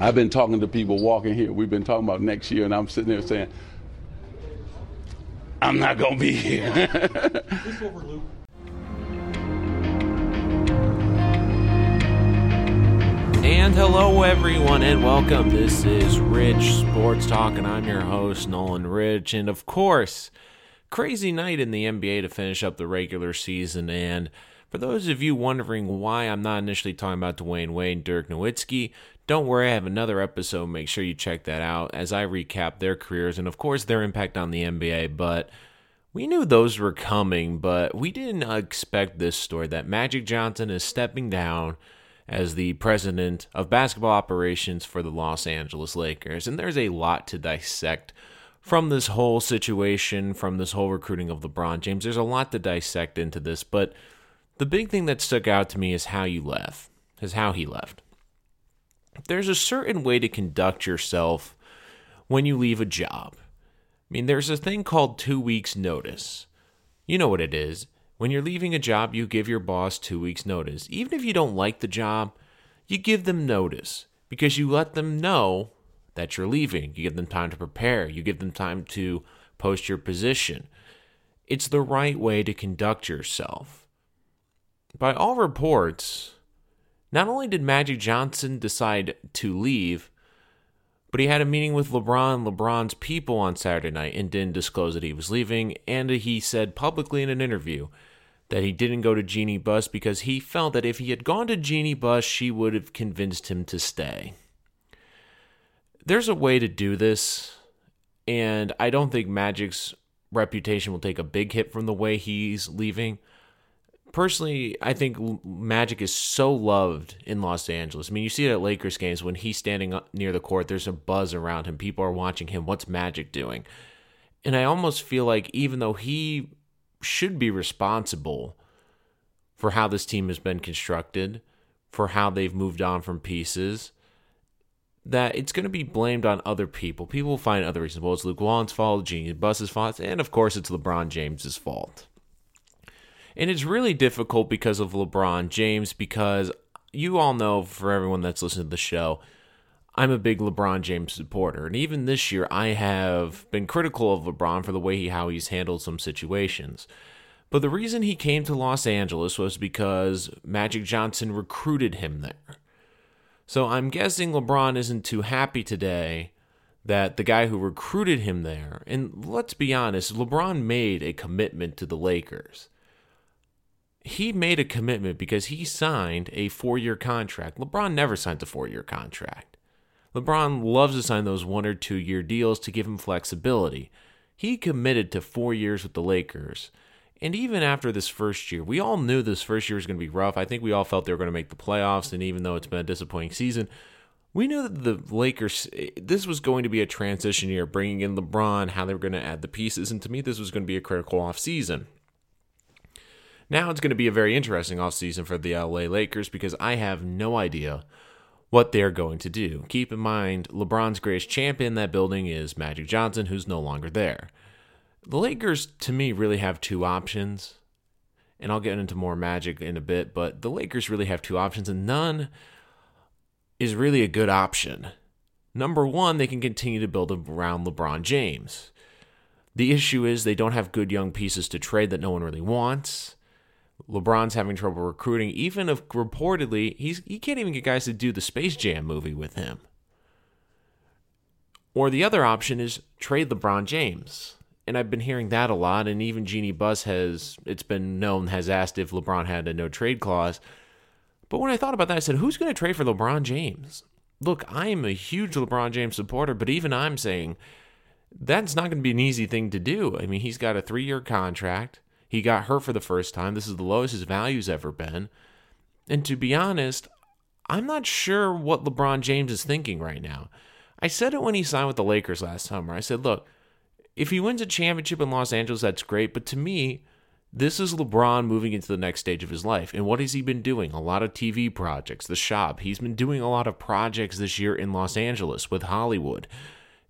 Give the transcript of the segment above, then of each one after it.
I've been talking to people walking here. We've been talking about next year, and I'm sitting there saying, I'm not going to be here. And hello, everyone, and welcome. This is Rich Sports Talk, and I'm your host, Nolan Rich. And of course, crazy night in the NBA to finish up the regular season. And for those of you wondering why I'm not initially talking about Dwyane Wade, Dirk Nowitzki, don't worry, I have another episode. Make sure you check that out as I recap their careers and, of course, their impact on the NBA. But we knew those were coming, but we didn't expect this story that Magic Johnson is stepping down as the president of basketball operations for the Los Angeles Lakers. And there's a lot to dissect from this whole situation, from this whole recruiting of LeBron James. There's a lot to dissect into this, but the big thing that stuck out to me is how you left, is how he left. There's a certain way to conduct yourself when you leave a job. I mean, there's a thing called two weeks' notice. You know what it is. When you're leaving a job, you give your boss two weeks' notice. Even if you don't like the job, you give them notice because you let them know that you're leaving. You give them time to prepare, you give them time to post your position. It's the right way to conduct yourself. By all reports, not only did Magic Johnson decide to leave, but he had a meeting with LeBron, LeBron's people on Saturday night, and didn't disclose that he was leaving. And he said publicly in an interview that he didn't go to Jeanie Buss because he felt that if he had gone to Jeanie Buss, she would have convinced him to stay. There's a way to do this, and I don't think Magic's reputation will take a big hit from the way he's leaving personally, I think Magic is so loved in Los Angeles. I mean, you see it at Lakers games when he's standing near the court, there's a buzz around him. People are watching him. What's Magic doing? And I almost feel like even though he should be responsible for how this team has been constructed, for how they've moved on from pieces, that it's going to be blamed on other people. People will find other reasons. Well, it's Luke Walton's fault, Jeanie Buss's fault, and of course, it's LeBron James's fault. And it's really difficult because of LeBron James, because you all know, for everyone that's listening to the show, I'm a big LeBron James supporter. And even this year, I have been critical of LeBron for the way he, how he's handled some situations. But the reason he came to Los Angeles was because Magic Johnson recruited him there. So I'm guessing LeBron isn't too happy today that the guy who recruited him there, and let's be honest, LeBron made a commitment to the Lakers he made a commitment because he signed a four year contract. LeBron never signed a four year contract. LeBron loves to sign those one or two year deals to give him flexibility. He committed to four years with the Lakers. And even after this first year, we all knew this first year was going to be rough. I think we all felt they were going to make the playoffs. And even though it's been a disappointing season, we knew that the Lakers, this was going to be a transition year, bringing in LeBron, how they were going to add the pieces. And to me, this was going to be a critical offseason. Now it's going to be a very interesting offseason for the LA Lakers because I have no idea what they're going to do. Keep in mind, LeBron's greatest champion in that building is Magic Johnson, who's no longer there. The Lakers, to me, really have two options, and I'll get into more Magic in a bit, but the Lakers really have two options, and none is really a good option. Number one, they can continue to build around LeBron James. The issue is they don't have good young pieces to trade that no one really wants. LeBron's having trouble recruiting, even if reportedly he's he can't even get guys to do the Space Jam movie with him. Or the other option is trade LeBron James. And I've been hearing that a lot, and even Jeanie Buss has it's been known has asked if LeBron had a no trade clause. But when I thought about that, I said, who's going to trade for LeBron James? Look, I am a huge LeBron James supporter, but even I'm saying that's not going to be an easy thing to do. I mean, he's got a three year contract. He got hurt for the first time. This is the lowest his value's ever been. And to be honest, I'm not sure what LeBron James is thinking right now. I said it when he signed with the Lakers last summer. I said, look, if he wins a championship in Los Angeles, that's great. But to me, this is LeBron moving into the next stage of his life. And what has he been doing? A lot of TV projects, the shop. He's been doing a lot of projects this year in Los Angeles with Hollywood.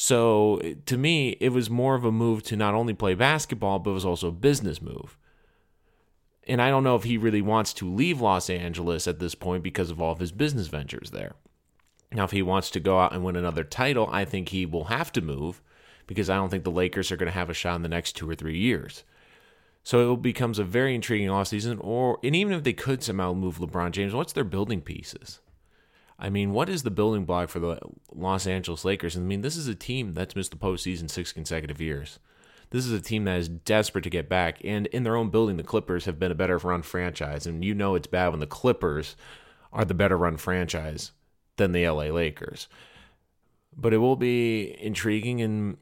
So to me, it was more of a move to not only play basketball, but it was also a business move. And I don't know if he really wants to leave Los Angeles at this point because of all of his business ventures there. Now, if he wants to go out and win another title, I think he will have to move because I don't think the Lakers are going to have a shot in the next two or three years. So it becomes a very intriguing offseason. Or and even if they could somehow move LeBron James, what's their building pieces? I mean, what is the building block for the Los Angeles Lakers? I mean, this is a team that's missed the postseason six consecutive years. This is a team that is desperate to get back. And in their own building, the Clippers have been a better run franchise. And you know it's bad when the Clippers are the better run franchise than the LA Lakers. But it will be intriguing. And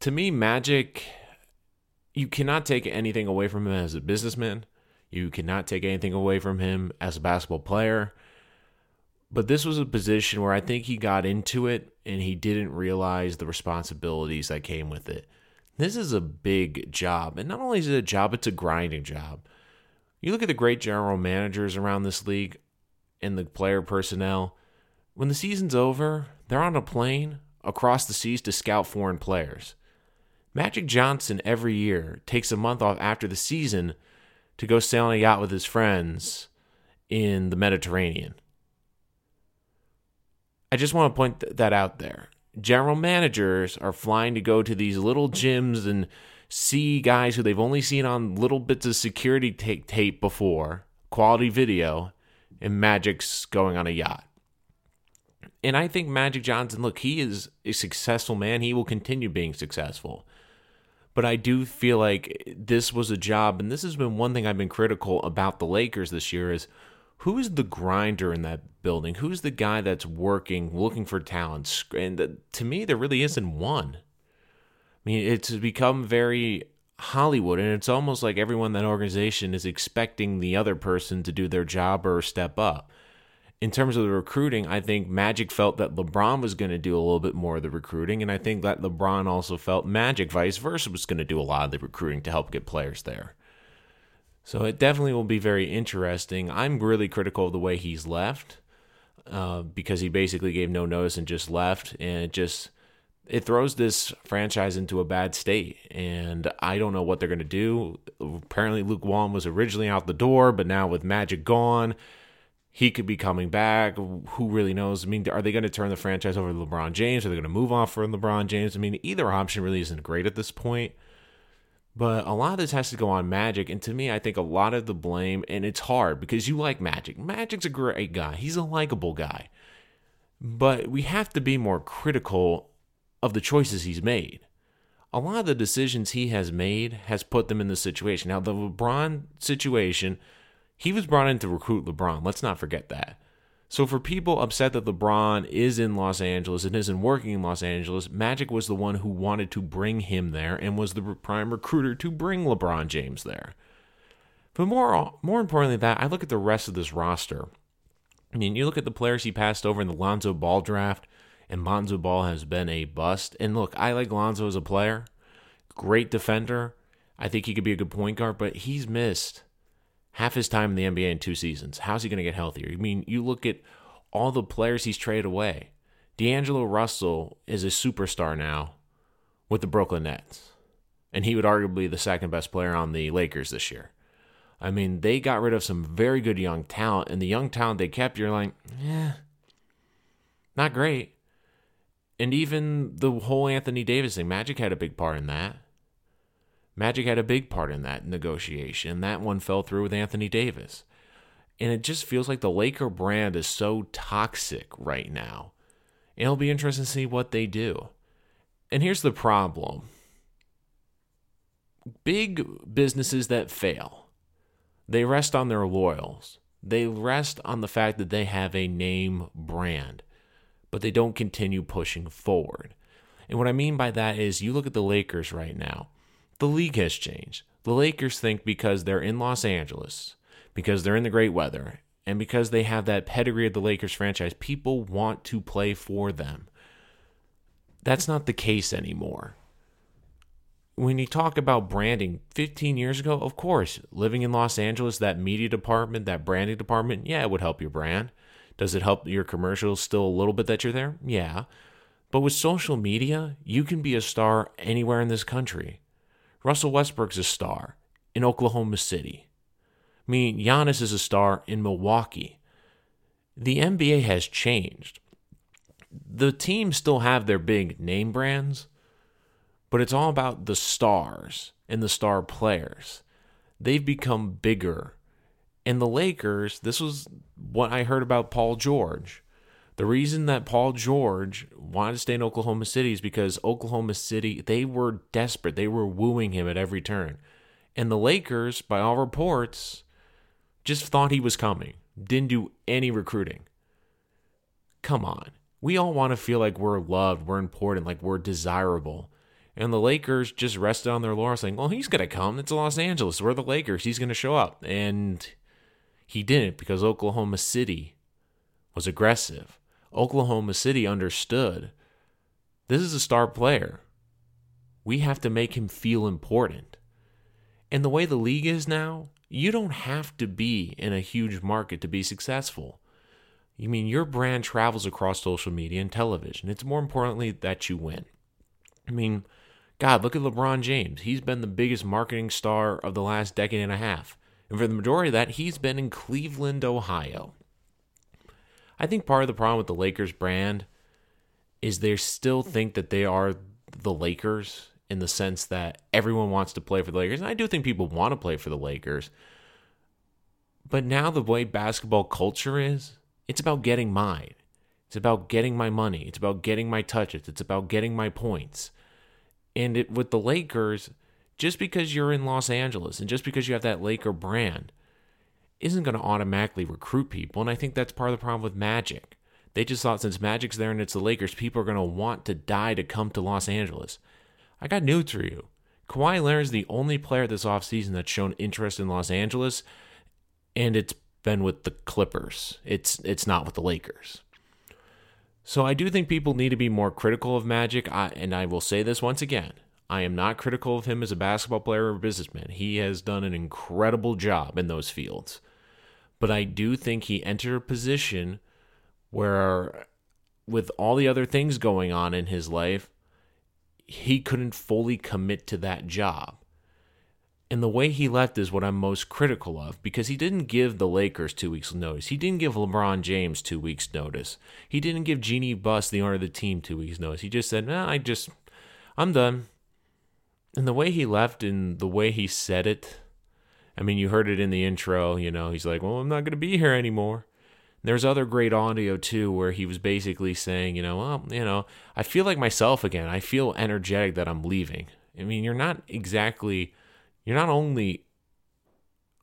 to me, Magic, you cannot take anything away from him as a businessman. You cannot take anything away from him as a basketball player. But this was a position where I think he got into it and he didn't realize the responsibilities that came with it. This is a big job. And not only is it a job, it's a grinding job. You look at the great general managers around this league and the player personnel. When the season's over, they're on a plane across the seas to scout foreign players. Magic Johnson every year takes a month off after the season to go sail on a yacht with his friends in the Mediterranean. I just want to point that out there. General managers are flying to go to these little gyms and see guys who they've only seen on little bits of security tape before, quality video, and Magic's going on a yacht. And I think Magic Johnson, look, he is a successful man. He will continue being successful. But I do feel like this was a job, and this has been one thing I've been critical about the Lakers this year is who is the grinder in that building? Who's the guy that's working, looking for talent? And to me, there really isn't one. I mean, it's become very Hollywood, and it's almost like everyone in that organization is expecting the other person to do their job or step up. In terms of the recruiting, I think Magic felt that LeBron was going to do a little bit more of the recruiting, and I think that LeBron also felt Magic, vice versa, was going to do a lot of the recruiting to help get players there. So it definitely will be very interesting. I'm really critical of the way he's left uh, because he basically gave no notice and just left, and it just it throws this franchise into a bad state. And I don't know what they're going to do. Apparently, Luke Walton was originally out the door, but now with Magic gone, he could be coming back. Who really knows? I mean, are they going to turn the franchise over to LeBron James? Are they going to move on from LeBron James? I mean, either option really isn't great at this point. But a lot of this has to go on Magic. And to me, I think a lot of the blame, and it's hard because you like Magic. Magic's a great guy, he's a likable guy. But we have to be more critical of the choices he's made. A lot of the decisions he has made has put them in this situation. Now, the LeBron situation, he was brought in to recruit LeBron. Let's not forget that. So for people upset that LeBron is in Los Angeles and isn't working in Los Angeles, Magic was the one who wanted to bring him there and was the prime recruiter to bring LeBron James there. But more more importantly than that, I look at the rest of this roster. I mean, you look at the players he passed over in the Lonzo Ball draft, and Lonzo Ball has been a bust. And look, I like Lonzo as a player, great defender. I think he could be a good point guard, but he's missed half his time in the NBA in two seasons. How's he going to get healthier? I mean, you look at all the players he's traded away. D'Angelo Russell is a superstar now with the Brooklyn Nets. And he would arguably be the second best player on the Lakers this year. I mean, they got rid of some very good young talent, and the young talent they kept, you're like, yeah, not great. And even the whole Anthony Davis thing, Magic had a big part in that. Magic had a big part in that negotiation. That one fell through with Anthony Davis. And it just feels like the Laker brand is so toxic right now. And it'll be interesting to see what they do. And here's the problem big businesses that fail, they rest on their laurels. They rest on the fact that they have a name brand, but they don't continue pushing forward. And what I mean by that is you look at the Lakers right now the league has changed. The Lakers think because they're in Los Angeles, because they're in the great weather, and because they have that pedigree of the Lakers franchise, people want to play for them. That's not the case anymore. When you talk about branding 15 years ago, of course, living in Los Angeles, that media department, that branding department, yeah, it would help your brand. Does it help your commercials still a little bit that you're there? Yeah. But with social media, you can be a star anywhere in this country. Russell Westbrook's a star in Oklahoma City. I mean, Giannis is a star in Milwaukee. the NBA has changed. The teams still have their big name brands, but it's all about the stars and the star players. They've become bigger. And the Lakers, this was what I heard about Paul George. The reason that Paul George wanted to stay in Oklahoma City is because Oklahoma City, they were desperate. They were wooing him at every turn. And the Lakers, by all reports, just thought he was coming. Didn't do any recruiting. Come on. We all want to feel like we're loved, we're important, like we're desirable. And the Lakers just rested on their laurels saying, well, he's going to come. It's Los Angeles. We're the Lakers. He's going to show up. And he didn't because Oklahoma City was aggressive. Oklahoma City understood this is a star player. We have to make him feel important. And the way the league is now, you don't have to be in a huge market to be successful. You mean your brand travels across social media and television. It's more importantly that you win. I mean, God, look at LeBron James. He's been the biggest marketing star of the last decade and a half. And for the majority of that, he's been in Cleveland, Ohio. I think part of the problem with the Lakers brand is they still think that they are the Lakers in the sense that everyone wants to play for the Lakers. And I do think people want to play for the Lakers. But now the way basketball culture is, it's about getting mine. It's about getting my money. It's about getting my touches. It's about getting my points. And it, with the Lakers, just because you're in Los Angeles and just because you have that Laker brand isn't going to automatically recruit people. And I think that's part of the problem with Magic. They just thought since Magic's there and it's the Lakers, people are going to want to die to come to Los Angeles. I got news for you. Kawhi Leonard is the only player this offseason that's shown interest in Los Angeles, and it's been with the Clippers. It's it's not with the Lakers. So I do think people need to be more critical of Magic, I, and I will say this once again. I am not critical of him as a basketball player or businessman. He has done an incredible job in those fields. But I do think he entered a position where, with all the other things going on in his life, he couldn't fully commit to that job. And the way he left is what I'm most critical of because he didn't give the Lakers two weeks' notice. He didn't give LeBron James two weeks' notice. He didn't give Jeanie Buss, the owner of the team, two weeks' notice. He just said, nah, I just, I'm done. And the way he left and the way he said it, I mean, you heard it in the intro, you know, he's like, well, I'm not going to be here anymore. There's other great audio too where he was basically saying, you know, well, you know, I feel like myself again. I feel energetic that I'm leaving. I mean, you're not exactly you're not only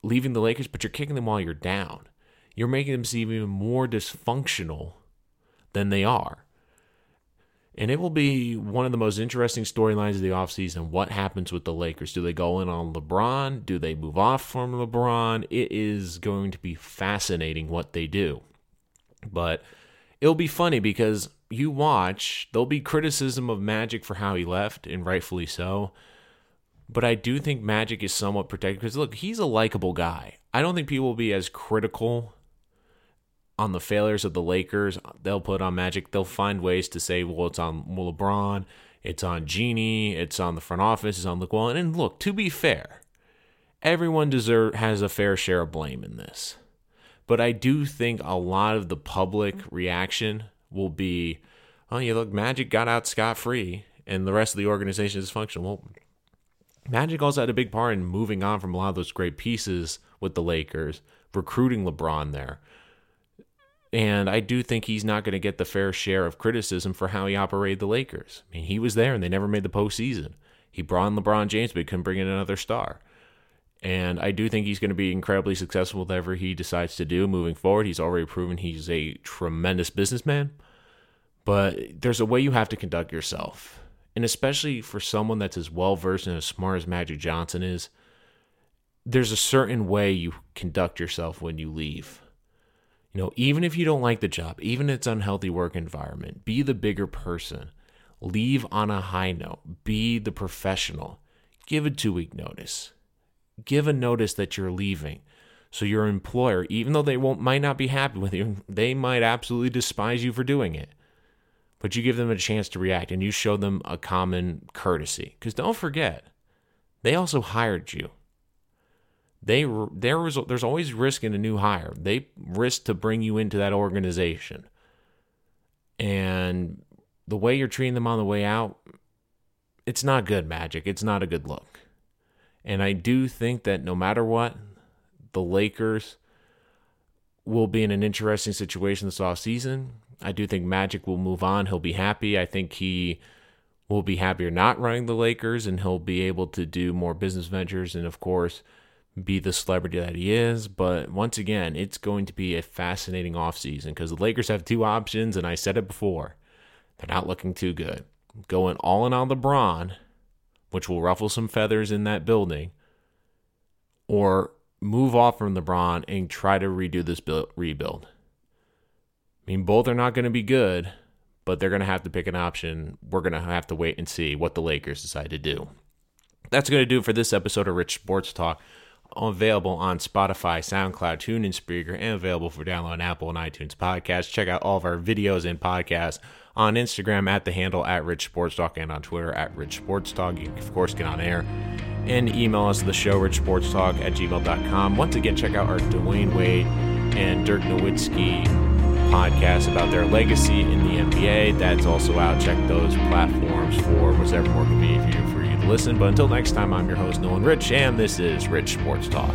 leaving the Lakers, but you're kicking them while you're down. You're making them seem even more dysfunctional than they are. And it will be one of the most interesting storylines of the offseason. What happens with the Lakers? Do they go in on LeBron? Do they move off from LeBron? It is going to be fascinating what they do. But it'll be funny because you watch, there'll be criticism of Magic for how he left, and rightfully so. But I do think Magic is somewhat protected because look, he's a likable guy. I don't think people will be as critical on the failures of the Lakers. They'll put on Magic. They'll find ways to say, well, it's on LeBron, it's on Jeanie, it's on the front office, it's on Luke Walton. And look, to be fair, everyone deserve has a fair share of blame in this. But I do think a lot of the public reaction will be, oh, you look, Magic got out scot free, and the rest of the organization is functional. Well, Magic also had a big part in moving on from a lot of those great pieces with the Lakers, recruiting LeBron there. And I do think he's not going to get the fair share of criticism for how he operated the Lakers. I mean, he was there and they never made the postseason. He brought in LeBron James, but he couldn't bring in another star. And I do think he's going to be incredibly successful whatever he decides to do moving forward. He's already proven he's a tremendous businessman. But there's a way you have to conduct yourself and especially for someone that's as well versed and as smart as Magic Johnson is, there's a certain way you conduct yourself when you leave. You know, even if you don't like the job, even if it's unhealthy work environment, be the bigger person. Leave on a high note. Be the professional. Give a two week notice. Give a notice that you're leaving. So your employer, even though they won't might not be happy with you, they might absolutely despise you for doing it but you give them a chance to react and you show them a common courtesy. Because don't forget, they also hired you. They there was there's always risk in a new hire. They risk to bring you into that organization, and the way you're treating them on the way out, it's not good magic. It's not a good look. And I do think that no matter what, the Lakers will be in an interesting situation this off season. I do think Magic will move on. He'll be happy. I think he will be happier not running the Lakers and he'll be able to do more business ventures and of course be the celebrity that he is. But once again, it's going to be a fascinating offseason because the Lakers have two options, and I said it before. They're not looking too good. Going all in on LeBron, which will ruffle some feathers in that building, or move off from LeBron and try to redo this build, rebuild. I mean, both are not going to be good, but they're going to have to pick an option. We're going to have to wait and see what the Lakers decide to do. That's going to do for this episode of Rich Sports Talk available on Spotify, SoundCloud, TuneIn, Spreaker, and available for download on Apple and iTunes podcasts. Check out all of our videos and podcasts on Instagram at the handle at Rich Sports Talk and on Twitter at Rich Sports Talk. You can, of course, get on air and email us the show, richsportstalk at gmail.com. Once again, check out our Dwyane Wade and Dirk Nowitzki podcast about their legacy in the NBA. That's also out. Check those platforms for whatever more convenient for you, listen. But until next time, I'm your host, Nolan Rich, and this is Rich Sports Talk.